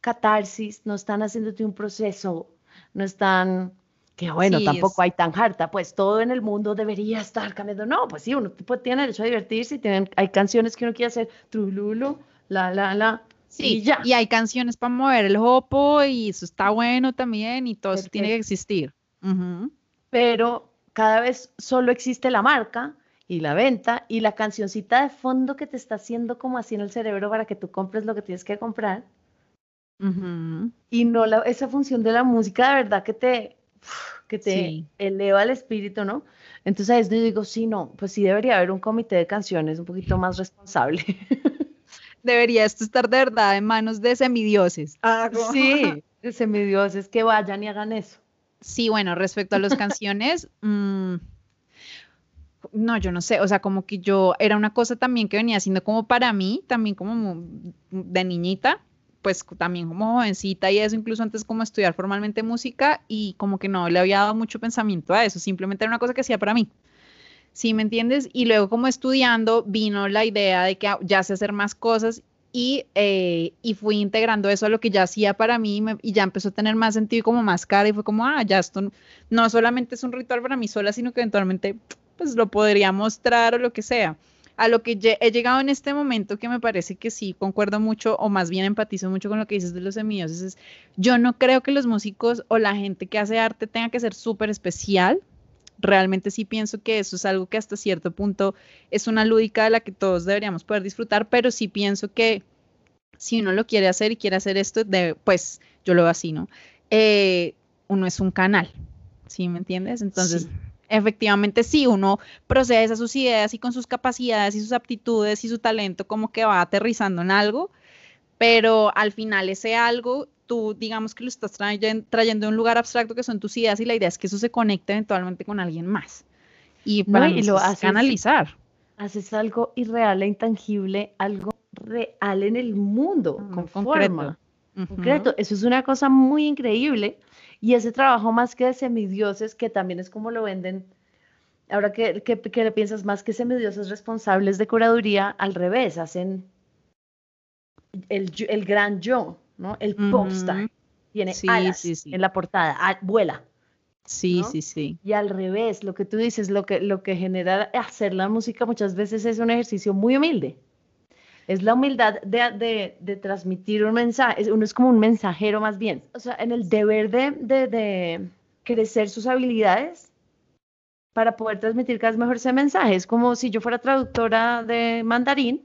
catarsis, no están haciéndote un proceso, no están, que bueno,
Sí,
tampoco
es-
hay tan harta, pues todo en el mundo debería estar cambiando. No, pues sí, uno tipo tiene derecho a divertirse y tienen, hay canciones que uno quiere hacer, trululu, la, la, la,
Sí,
y ya.
y hay canciones para mover el jopo y eso está bueno también y todo eso tiene que existir.
Pero cada vez solo existe la marca y la venta y la cancioncita de fondo que te está haciendo como así en el cerebro para que tú compres lo que tienes que comprar. Y no la, esa función de la música de verdad que te, que te
Sí.
eleva el espíritu, ¿no? Entonces ahí es donde yo digo, sí, no, pues sí debería haber un comité de canciones un poquito más responsable.
Debería esto estar de verdad en manos de semidioses.
Sí, de semidioses que vayan y hagan eso.
Sí, bueno, respecto a las canciones, mm, no, yo no sé, o sea, como que yo era una cosa también que venía haciendo como para mí, también como de niñita, pues también como jovencita y eso, incluso antes como estudiar formalmente música y como que no le había dado mucho pensamiento a eso, simplemente era una cosa que hacía para mí. ¿Sí me entiendes? Y luego como estudiando vino la idea de que ah, ya sé hacer más cosas y, eh, y fui integrando eso a lo que ya hacía para mí y, ya empezó a tener más sentido y como más cara y fue como, ah, ya esto no solamente es un ritual para mí sola, sino que eventualmente pues lo podría mostrar o lo que sea. A lo que he llegado en este momento que me parece que sí concuerdo mucho o más bien empatizo mucho con lo que dices de los semidioses es yo no creo que los músicos o la gente que hace arte tenga que ser súper especial. Realmente sí pienso que eso es algo que hasta cierto punto es una lúdica de la que todos deberíamos poder disfrutar, pero sí pienso que si uno lo quiere hacer y quiere hacer esto, de, pues yo lo veo así, ¿no? Eh, uno es un canal, ¿sí me entiendes? Entonces,
Sí.
efectivamente, sí, uno procesa sus ideas y con sus capacidades y sus aptitudes y su talento como que va aterrizando en algo, pero al final ese algo, tú digamos que lo estás trayen- trayendo de un lugar abstracto que son tus ideas y la idea es que eso se conecte eventualmente con alguien más. Y
No,
para
y lo
es
haces-
canalizar.
Haces algo irreal e intangible, algo real en el mundo,
Mm,
con
concreto.
forma. Concreto. Eso es una cosa muy increíble. Y ese trabajo más que de semidioses, que también es como lo venden, ahora que, que, que piensas más que semidioses responsables de curaduría, al revés, hacen el, el gran yo, ¿no? El popstar.
Ujú.
Tiene
Sí,
alas
sí, sí.
en la portada, ah, vuela.
Sí,
¿no?
sí, sí.
Y al revés, lo que tú dices, lo que, lo que genera hacer la música muchas veces es un ejercicio muy humilde. Es la humildad de, de- de transmitir un mensaje, uno es como un mensajero más bien. O sea, en el deber de, de- de crecer sus habilidades para poder transmitir cada vez mejor ese mensaje. Es como si yo fuera traductora de mandarín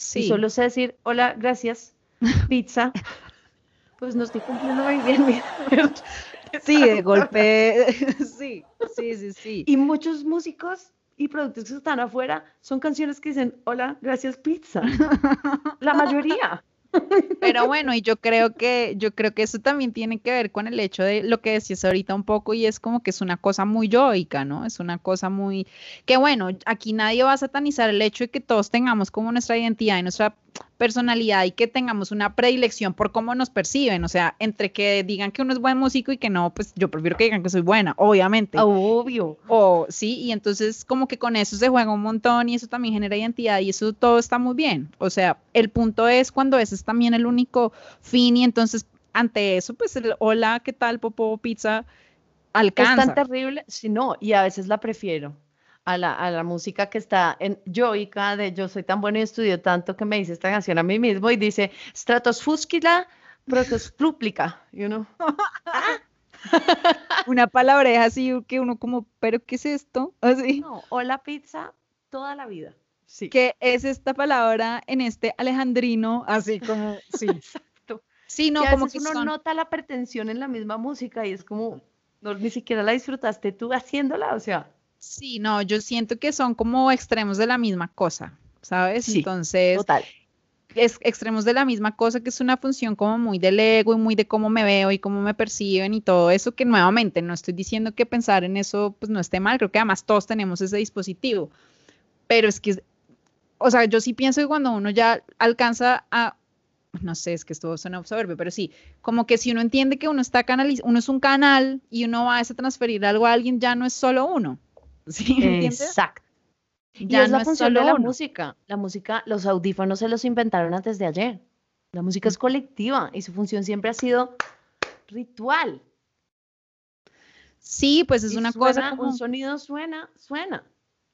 Sí.
y solo sé decir, hola, gracias, pizza. Pues no estoy cumpliendo muy bien mi deber
Sí, de golpe. sí, sí, sí, sí.
Y muchos músicos y productos que están afuera son canciones que dicen, hola, gracias pizza. La mayoría.
Pero bueno, y yo creo que, yo creo que eso también tiene que ver con el hecho de lo que decías ahorita un poco, y es como que es una cosa muy yoica, ¿no? Es una cosa muy, que bueno, aquí nadie va a satanizar el hecho de que todos tengamos como nuestra identidad y nuestra personalidad y que tengamos una predilección por cómo nos perciben, o sea, entre que digan que uno es buen músico y que no, pues yo prefiero que digan que soy buena, obviamente.
Obvio.
O sí, y entonces como que con eso se juega un montón y eso también genera identidad y eso todo está muy bien. O sea, el punto es cuando ese es también el único fin y entonces ante eso, pues el hola, ¿qué tal, Popo Pizza?
Es
Alcanza.
tan terrible, si no, y a veces la prefiero a la, a la música que está en yoica de yo soy tan bueno y estudio tanto que me dice esta canción a mí mismo y dice Stratosfúsquila protosplúplica, you know.
Una palabreja así que uno como, ¿pero qué es esto? Así.
No, hola pizza toda la vida. Sí.
¿Qué es esta palabra en este alejandrino? Así como, sí.
Exacto.
Sí, no,
que
como que
uno
son-
nota la pretensión en la misma música y es como, no, ni siquiera la disfrutaste tú haciéndola, o sea,
Sí, no, yo siento que son como extremos de la misma cosa, ¿sabes?
Sí,
Entonces,
total.
es extremos de la misma cosa, que es una función como muy del ego y muy de cómo me veo y cómo me perciben y todo eso, que nuevamente no estoy diciendo que pensar en eso pues no esté mal, creo que además todos tenemos ese dispositivo, pero es que, o sea, yo sí pienso que cuando uno ya alcanza a, no sé, es que esto suena soberbio, pero sí, como que si uno entiende que uno está canalizando, uno es un canal y uno va a transferir algo a alguien, ya no es solo uno, ¿sí?
Exacto. Y es
no
la
es
función de la
uno.
música. La música, los audífonos se los inventaron antes de ayer. La música es colectiva y su función siempre ha sido ritual.
Sí, pues es
Y
una cosa como...
Un sonido suena, suena.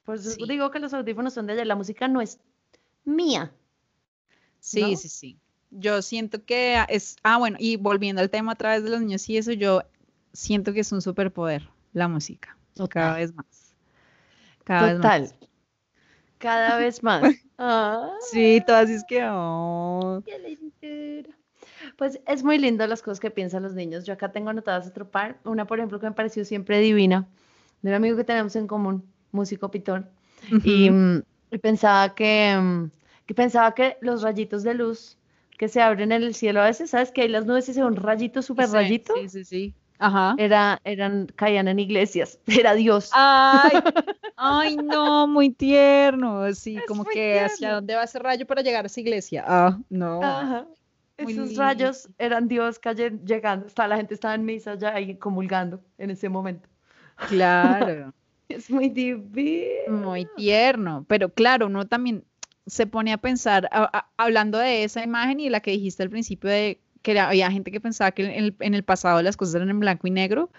Por eso
Sí.
digo que los audífonos son de ayer. La música no es mía.
Sí,
¿no?
sí, sí. Yo siento que es, ah, bueno, y volviendo al tema a través de los niños y eso, yo siento que es un superpoder la música, cada vez más. Cada vez
Total.
más.
Cada vez más. Ah.
Sí, todas es que, oh.
Pues es muy lindo las cosas que piensan los niños. Yo acá tengo anotadas otro par. Una, por ejemplo, que me pareció siempre divina, de un amigo que tenemos en común, músico pitón. Mm, y pensaba que, mm, que pensaba que los rayitos de luz que se abren en el cielo a veces, ¿sabes? Que hay las nubes y se ve un rayito, súper
sí,
rayito.
Sí, sí, sí. Ajá.
Era, eran, caían en iglesias. Era Dios.
Ay, ay, no, muy tierno. Sí,
Es
como que hacia
tierno.
dónde va ese rayo para llegar a esa iglesia. Ah, no.
Ajá.
Muy
Esos
lindo.
rayos eran Dios cayen, llegando. Está, la gente estaba en misa ya ahí comulgando en ese momento.
Claro.
Es muy divino.
Muy tierno, pero claro, uno también se pone a pensar, a- a- hablando de esa imagen y la que dijiste al principio de que era- había gente que pensaba que en el, en el pasado las cosas eran en blanco y negro,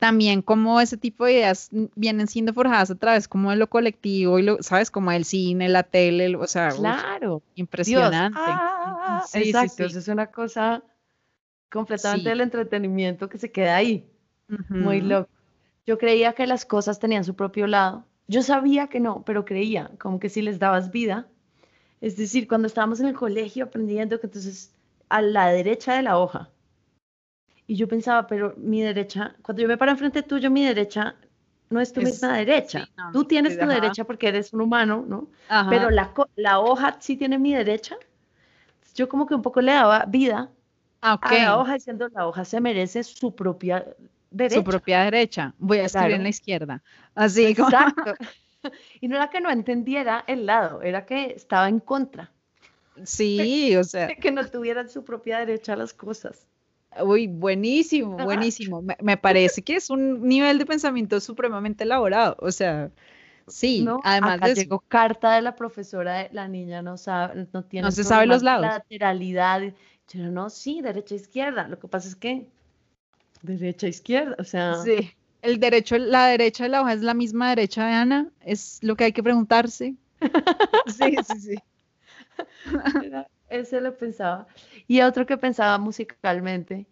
también como ese tipo de ideas vienen siendo forjadas a través como de lo colectivo y lo, ¿sabes? Como el cine, la tele, el- o sea, uf,
Claro. Dios.
impresionante.
Ah,
Sí, sí,
exacto.
sí.
eso es una cosa completamente
Sí.
del entretenimiento que se queda ahí. Muy
Ujú.
loco. Yo creía que las cosas tenían su propio lado. Yo sabía que no, pero creía, como que si les dabas vida. Es decir, cuando estábamos en el colegio aprendiendo que entonces a la derecha de la hoja. Y yo pensaba, pero mi derecha, cuando yo me paro enfrente tuyo, mi derecha no es tu
Es-
misma derecha.
sí, no,
Tú tienes tu
ajá.
derecha porque eres un humano, ¿no?
Ajá.
Pero la, la hoja sí tiene mi derecha. Yo como que un poco le daba vida
Ah, ok.
a la hoja diciendo la hoja se merece su propia derecha.
Su propia derecha. Voy a escribir en
Claro.
la izquierda. Así como.
Y no era que no entendiera el lado, era que estaba en contra,
Sí, o sea,
que no tuvieran su propia derecha las cosas.
uy, buenísimo, buenísimo. Me, me parece que es un nivel de pensamiento supremamente elaborado. O sea, sí,
¿no?
además
Acá
de eso.
llegó carta de la profesora, la niña no sabe, no tiene
No se sabe los lados.
lateralidad. Yo no, sí, derecha izquierda. Lo que pasa es que derecha izquierda, o sea,
Sí. El derecho, la derecha de la hoja es la misma derecha de Ana, es lo que hay que preguntarse. Sí, sí, sí.
Ese lo pensaba. Y otro que pensaba musicalmente,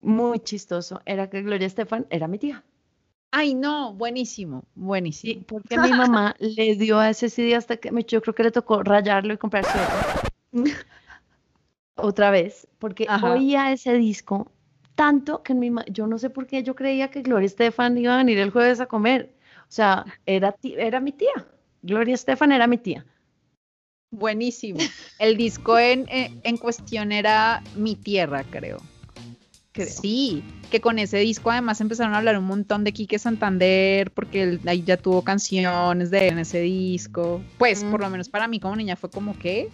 muy chistoso, era que Gloria Estefan era mi tía.
Ay, no, buenísimo,
Sí,
buenísimo.
porque mi mamá le dio a ese CD hasta que me, yo creo que le tocó rayarlo y comprarse otro. Otra vez, porque
Ajá.
oía ese disco tanto que en mi yo no sé por qué yo creía que Gloria Estefan iba a venir el jueves a comer. O sea, era, era mi tía. Gloria Estefan era mi tía.
Buenísimo. El disco en, en, cuestión era Mi Tierra, creo.
creo.
Sí, que con ese disco además empezaron a hablar un montón de Quique Santander, porque él ahí ya tuvo canciones de él en ese disco. Pues por lo menos para mí como niña fue como que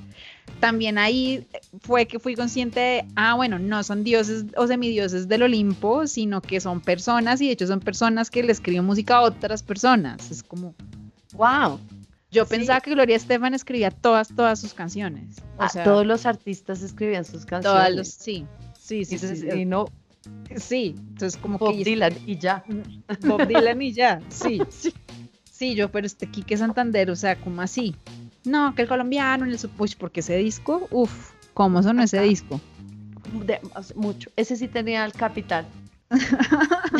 también ahí fue que fui consciente de, ah, bueno, no son dioses o semidioses del Olimpo, sino que son personas y de hecho son personas que le escriben música a otras personas. Es como,
Wow.
Yo
Sí.
pensaba que Gloria Estefan escribía todas, todas sus canciones. O
Ah,
sea,
todos los artistas escribían sus canciones.
todas los, sí, sí, sí,
Y,
sí,
y no
sí. Entonces como
Bob
que
Dylan y ya.
Bob Dylan y ya, sí. Sí, yo, pero este Quique Santander, o sea, ¿cómo así? No, que el colombiano, en el Uy, porque ese disco, uff, ¿cómo sonó ese disco?
De- mucho. Ese sí tenía el capital.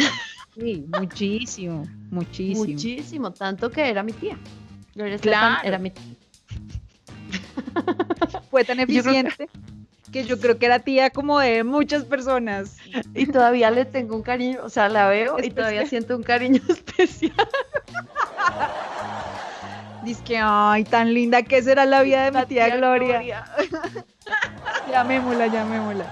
Sí, muchísimo, muchísimo.
Muchísimo, tanto que era mi tía. Gloria Estefan era mi tía.
Fue tan
Yo creo que-
eficiente que yo creo que era tía como de muchas personas.
Y todavía le tengo un cariño, o sea, la veo y todavía siento un cariño especial.
Dice que, ay, tan linda que será la vida de mi
La
tía, Gloria. Llamémosla, llamémosla.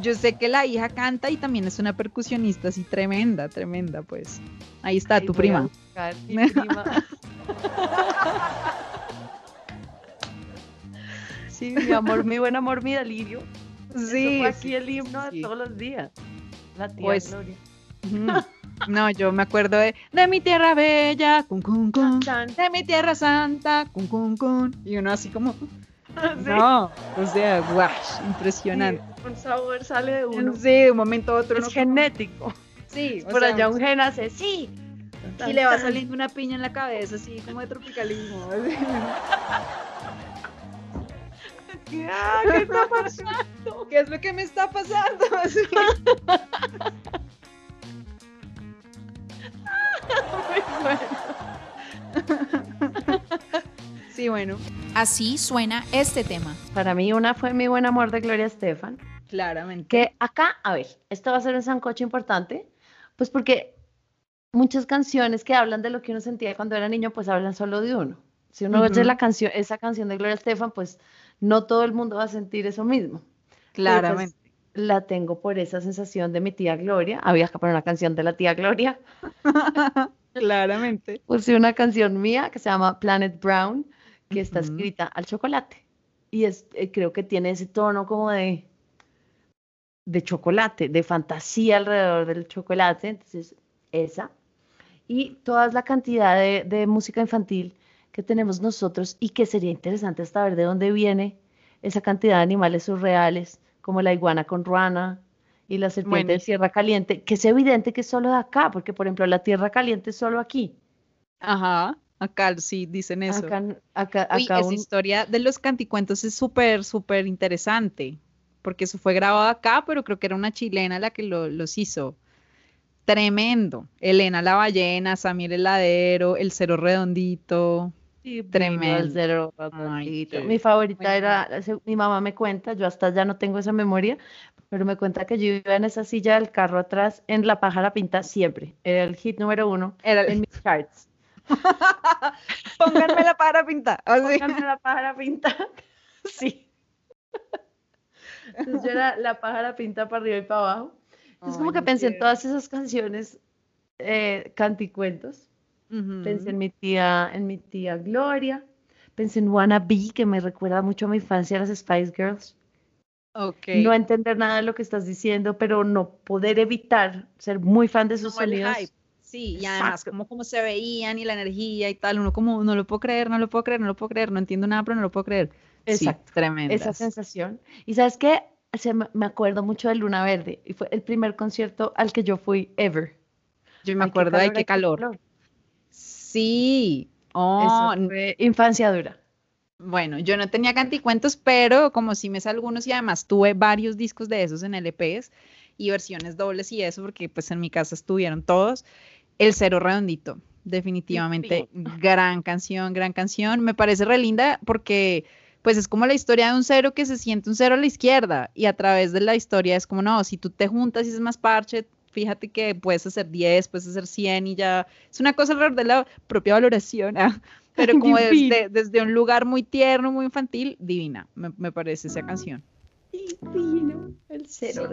Yo sé que la hija canta y también es una percusionista así tremenda, tremenda, pues. Ahí está tu prima.
buscar mi prima. Sí, mi amor, mi buen amor, mi delirio.
Sí,
fue aquí el himno
sí.
de todos los días. La tía
Pues,
Gloria.
No, yo me acuerdo de de mi tierra bella, cun, cun, cun, de mi tierra santa, cun, cun, cun. Y uno así como.
Sí,
no, o sea, guash, impresionante.
sí, un sabor sale de uno.
Sí, de un momento a otro.
Es
uno
genético.
sí, o
Por
sea,
allá un gen hace, sí.
y le va saliendo una piña en la cabeza, así como de tropicalismo.
Ah, ¿Qué está pasando?
¿Qué es lo que me está pasando? Así. Sí, bueno,
Así suena este tema.
Para mí una fue mi buen amor de Gloria Estefan.
Claramente.
Que acá, a ver, esto va a ser un sancocho importante, pues porque muchas canciones que hablan de lo que uno sentía cuando era niño, pues hablan solo de uno. Si uno oye
Ujú.
la canción, esa canción de Gloria Estefan, pues no todo el mundo va a sentir eso mismo. Pues,
Claramente.
la tengo por esa sensación de mi tía Gloria. Había que poner una canción de la tía Gloria.
Claramente.
Puse una canción mía que se llama Planet Brown, que está escrita al chocolate. Y es, eh, creo que tiene ese tono como de, de chocolate, de fantasía alrededor del chocolate. Entonces, esa. Y toda la cantidad de, de música infantil que tenemos nosotros y que sería interesante hasta ver de dónde viene esa cantidad de animales surreales, como la iguana con ruana y la serpiente de
Buenísimo.
tierra caliente, que es evidente que es solo de acá, porque por ejemplo la tierra caliente es solo aquí.
Ajá, acá sí dicen eso.
Acá, acá,
Uy,
acá
esa historia de los canticuentos es súper, súper interesante, porque eso fue grabado acá, pero creo que era una chilena la que lo- los hizo. Tremendo. Elena la ballena, Samir el ladero, el cero redondito.
Sí,
Tremendo.
el cero
Ay,
redondito.
qué
Mi favorita era, mi mamá me cuenta, yo hasta ya no tengo esa memoria, pero me cuenta que yo iba en esa silla del carro atrás en La Pájara Pinta siempre. Era el hit número uno
Era
en mis charts.
Pónganme la para pintar. Así.
Pónganme La Pájara Pinta. Sí. Entonces yo era La Pájara Pinta para arriba y para abajo. Entonces como que pensé en todas esas canciones eh, canticuentos.
Ujú.
Pensé en mi tía, en mi tía Gloria. Pensé en Wanna Be, que me recuerda mucho a mi infancia, las Spice Girls.
Ok.
No entender nada de lo que estás diciendo, pero no poder evitar ser muy fan de sus
Como el
sonidos.
hype. Sí, y además como, como se veían y la energía y tal, uno como, no lo puedo creer, no lo puedo creer, no lo puedo creer, no entiendo nada, pero no lo puedo creer.
Exacto.
Sí, tremendo.
Esa sensación. Y sabes qué? Se me acuerdo mucho de Luna Verde y fue el primer concierto al que yo fui ever.
Yo me
Ay,
acuerdo de qué calor. Sí. Oh,
Eso fue infancia dura.
Bueno, yo no tenía canticuentos, pero como sí me sé algunos y además tuve varios discos de esos en LPs y versiones dobles y eso, porque pues en mi casa estuvieron todos. El Cero Redondito, definitivamente gran canción, gran canción. Me parece re linda porque pues es como la historia de un cero que se siente un cero a la izquierda y a través de la historia es como, no, si tú te juntas y es más parche, fíjate que puedes hacer 10, puedes hacer 100 y ya. Es una cosa alrededor de la propia valoración. ah, pero como desde, desde un lugar muy tierno, muy infantil, divina, me, me parece esa canción.
Divino, el cero.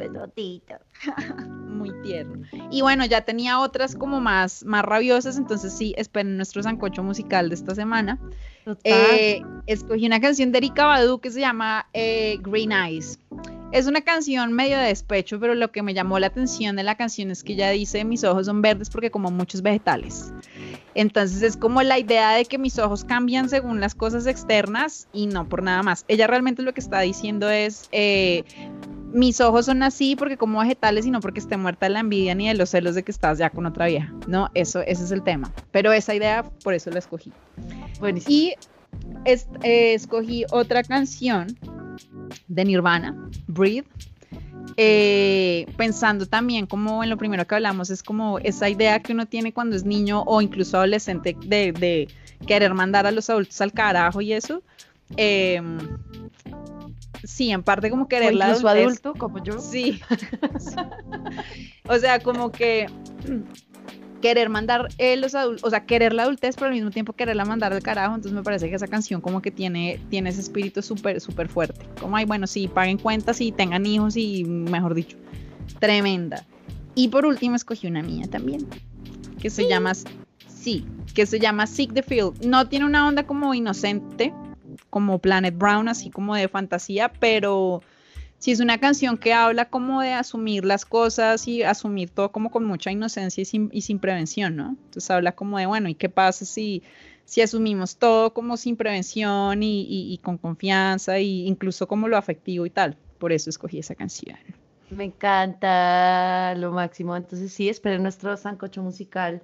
Muy tierno. Y bueno, ya tenía otras como más, más rabiosas, entonces sí, esperen nuestro sancocho musical de esta semana.
Total.
Eh, escogí una canción de Erika Badu que se llama eh, Green Eyes. Es una canción medio de despecho, pero lo que me llamó la atención de la canción es que ella dice mis ojos son verdes porque como muchos vegetales. Entonces es como la idea de que mis ojos cambian según las cosas externas y no por nada más. Ella realmente lo que está diciendo es eh, mis ojos son así porque como vegetales y no porque esté muerta de la envidia ni de los celos de que estás ya con otra vieja. No, eso ese es el tema. Pero esa idea por eso la escogí.
Buenísimo.
Y es- eh, escogí otra canción de Nirvana, Breathe. eh, pensando también como en lo primero que hablamos, es como esa idea que uno tiene cuando es niño o incluso adolescente de, de querer mandar a los adultos al carajo y eso. eh, sí, en parte como querer la
adulto como yo.
Sí. O sea, como que querer mandar eh, los adultos, o sea, querer la adultez, pero al mismo tiempo quererla mandar al carajo. Entonces me parece que esa canción como que tiene, tiene ese espíritu súper, súper fuerte. Como, ay, bueno, sí, paguen cuentas y tengan hijos y, mejor dicho, tremenda. Y por último escogí una mía también, que se llama, sí, que se llama Seek the Field. No tiene una onda como inocente, como Planet Brown, así como de fantasía, pero sí es una canción que habla como de asumir las cosas y asumir todo como con mucha inocencia y sin, y sin prevención, ¿no? Entonces habla como de, bueno, ¿y qué pasa si, si asumimos todo como sin prevención y, y- y con confianza e incluso como lo afectivo y tal? Por eso escogí esa canción.
Me encanta lo máximo. Entonces sí, esperen nuestro sancocho musical.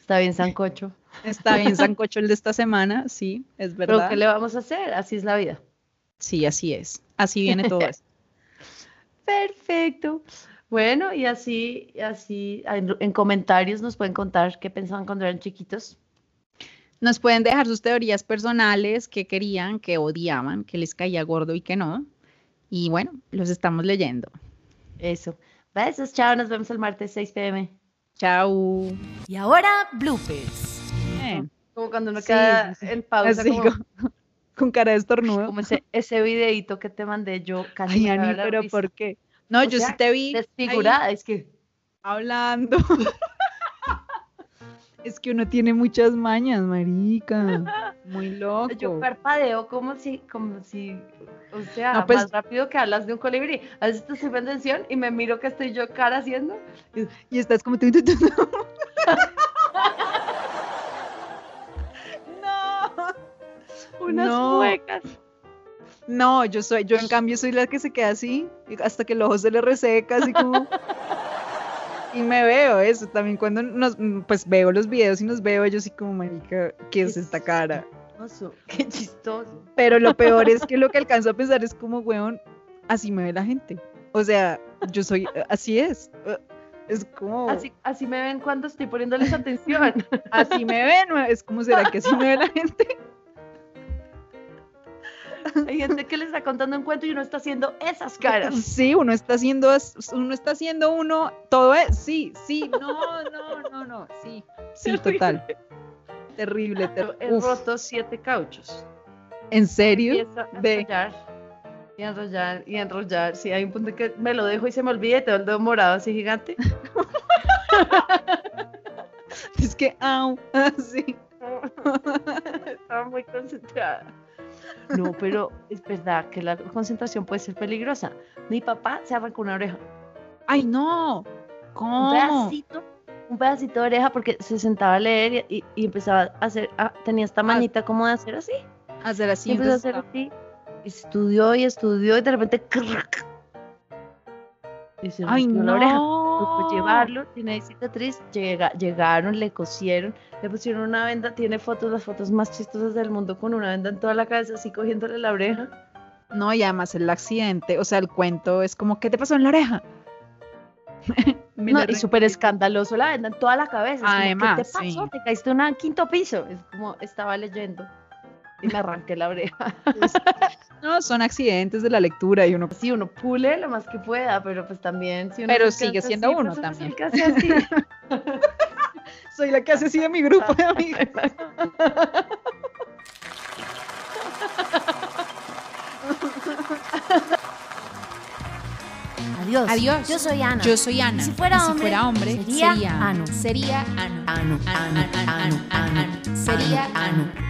Está bien, sancocho.
Está bien, Sancocho el de esta semana, sí, es
Pero
verdad.
¿qué le vamos a hacer? Así es la vida.
Sí, así es. Así viene todo esto.
Perfecto. Bueno, y así, y así en, en comentarios nos pueden contar qué pensaban cuando eran chiquitos.
Nos pueden dejar sus teorías personales, que querían, que odiaban, que les caía gordo y que no. Y bueno, los estamos leyendo.
Eso. Besos, chao. Nos vemos el martes 6 pm.
Chao.
Y ahora, bloopers.
Eh,
Como cuando uno
Sí,
queda en pausa, como,
con, cara de estornudo.
como ese, ese videíto que te mandé yo. casi
Ay, Ani, pero
risa.
¿por qué? No,
O
yo
sea,
sí te vi ahí
Desfigurada, es que.
hablando. es que uno tiene muchas mañas, marica. Muy loco.
Yo parpadeo como si, como si, o sea,
No, pues-
más rápido que hablas de un colibrí. A veces te estoy y me miro que estoy yo cara haciendo.
Y estás como...
Unas
No.
muecas.
No, yo soy, yo en cambio soy la que se queda así, hasta que el ojo se le reseca, así como. y me veo eso también cuando nos, pues veo los videos y nos veo yo así como, marica, ¿qué es esta cara?
Chistoso, Qué chistoso.
Pero lo peor es que lo que alcanzo a pensar es como, weón, así me ve la gente. O sea, yo soy, así es. Es como.
Así, así me ven cuando estoy poniéndoles atención.
así me ven, es como, ¿será que así me ve la gente?
Hay gente que le está contando un cuento y uno está haciendo esas caras.
Sí, uno está haciendo, uno está haciendo uno, todo es, sí, sí, no, no, no, no, sí, sí, total. Terrible, terrible.
He roto siete cauchos.
¿En serio?
Empiezo a enrollar y enrollar y enrollar. Sí, hay un punto que me lo dejo y se me olvida y tengo el dedo morado así gigante.
es que, au, sí.
Estaba muy concentrada. No, pero es verdad que la concentración puede ser peligrosa. Mi papá se arrancó una oreja.
¡Ay, no! ¿Cómo?
Un pedacito, un pedacito de oreja porque se sentaba a leer y, y empezaba a hacer, ah, tenía esta manita como de hacer así.
Hacer así.
Y empezó a hacer así. Estudió y estudió y de repente... ¡crack! Y se
¡Ay, no!
la oreja. Tocó llevarlo, tiene cicatriz, llega, llegaron, le cosieron, le pusieron una venda, tiene fotos, las fotos más chistosas del mundo con una venda en toda la cabeza, así cogiéndole la oreja.
No, y además el accidente, o sea, el cuento es como, ¿qué te pasó en la oreja?
No, y súper escandaloso la venda en toda la cabeza. es como,
Además,
¿Qué te pasó?
sí.
Te caíste en un quinto piso. Es como estaba leyendo y me arranqué la oreja.
No, son accidentes de la lectura y uno...
Sí, uno pule lo más que pueda, pero pues también. Si uno
Pero sigue siendo
así,
uno
pues
también.
alcanza así.
Soy la que hace así de mi grupo de amigos.
Adiós.
Adiós.
Yo soy Ana.
Yo soy Ana.
Y si fuera
Y si
hombre,
fuera hombre,
sería
sería
Ano.
Sería Ano.
Ano, ano, ano, ano, ano.
Sería
Ano,
Ano.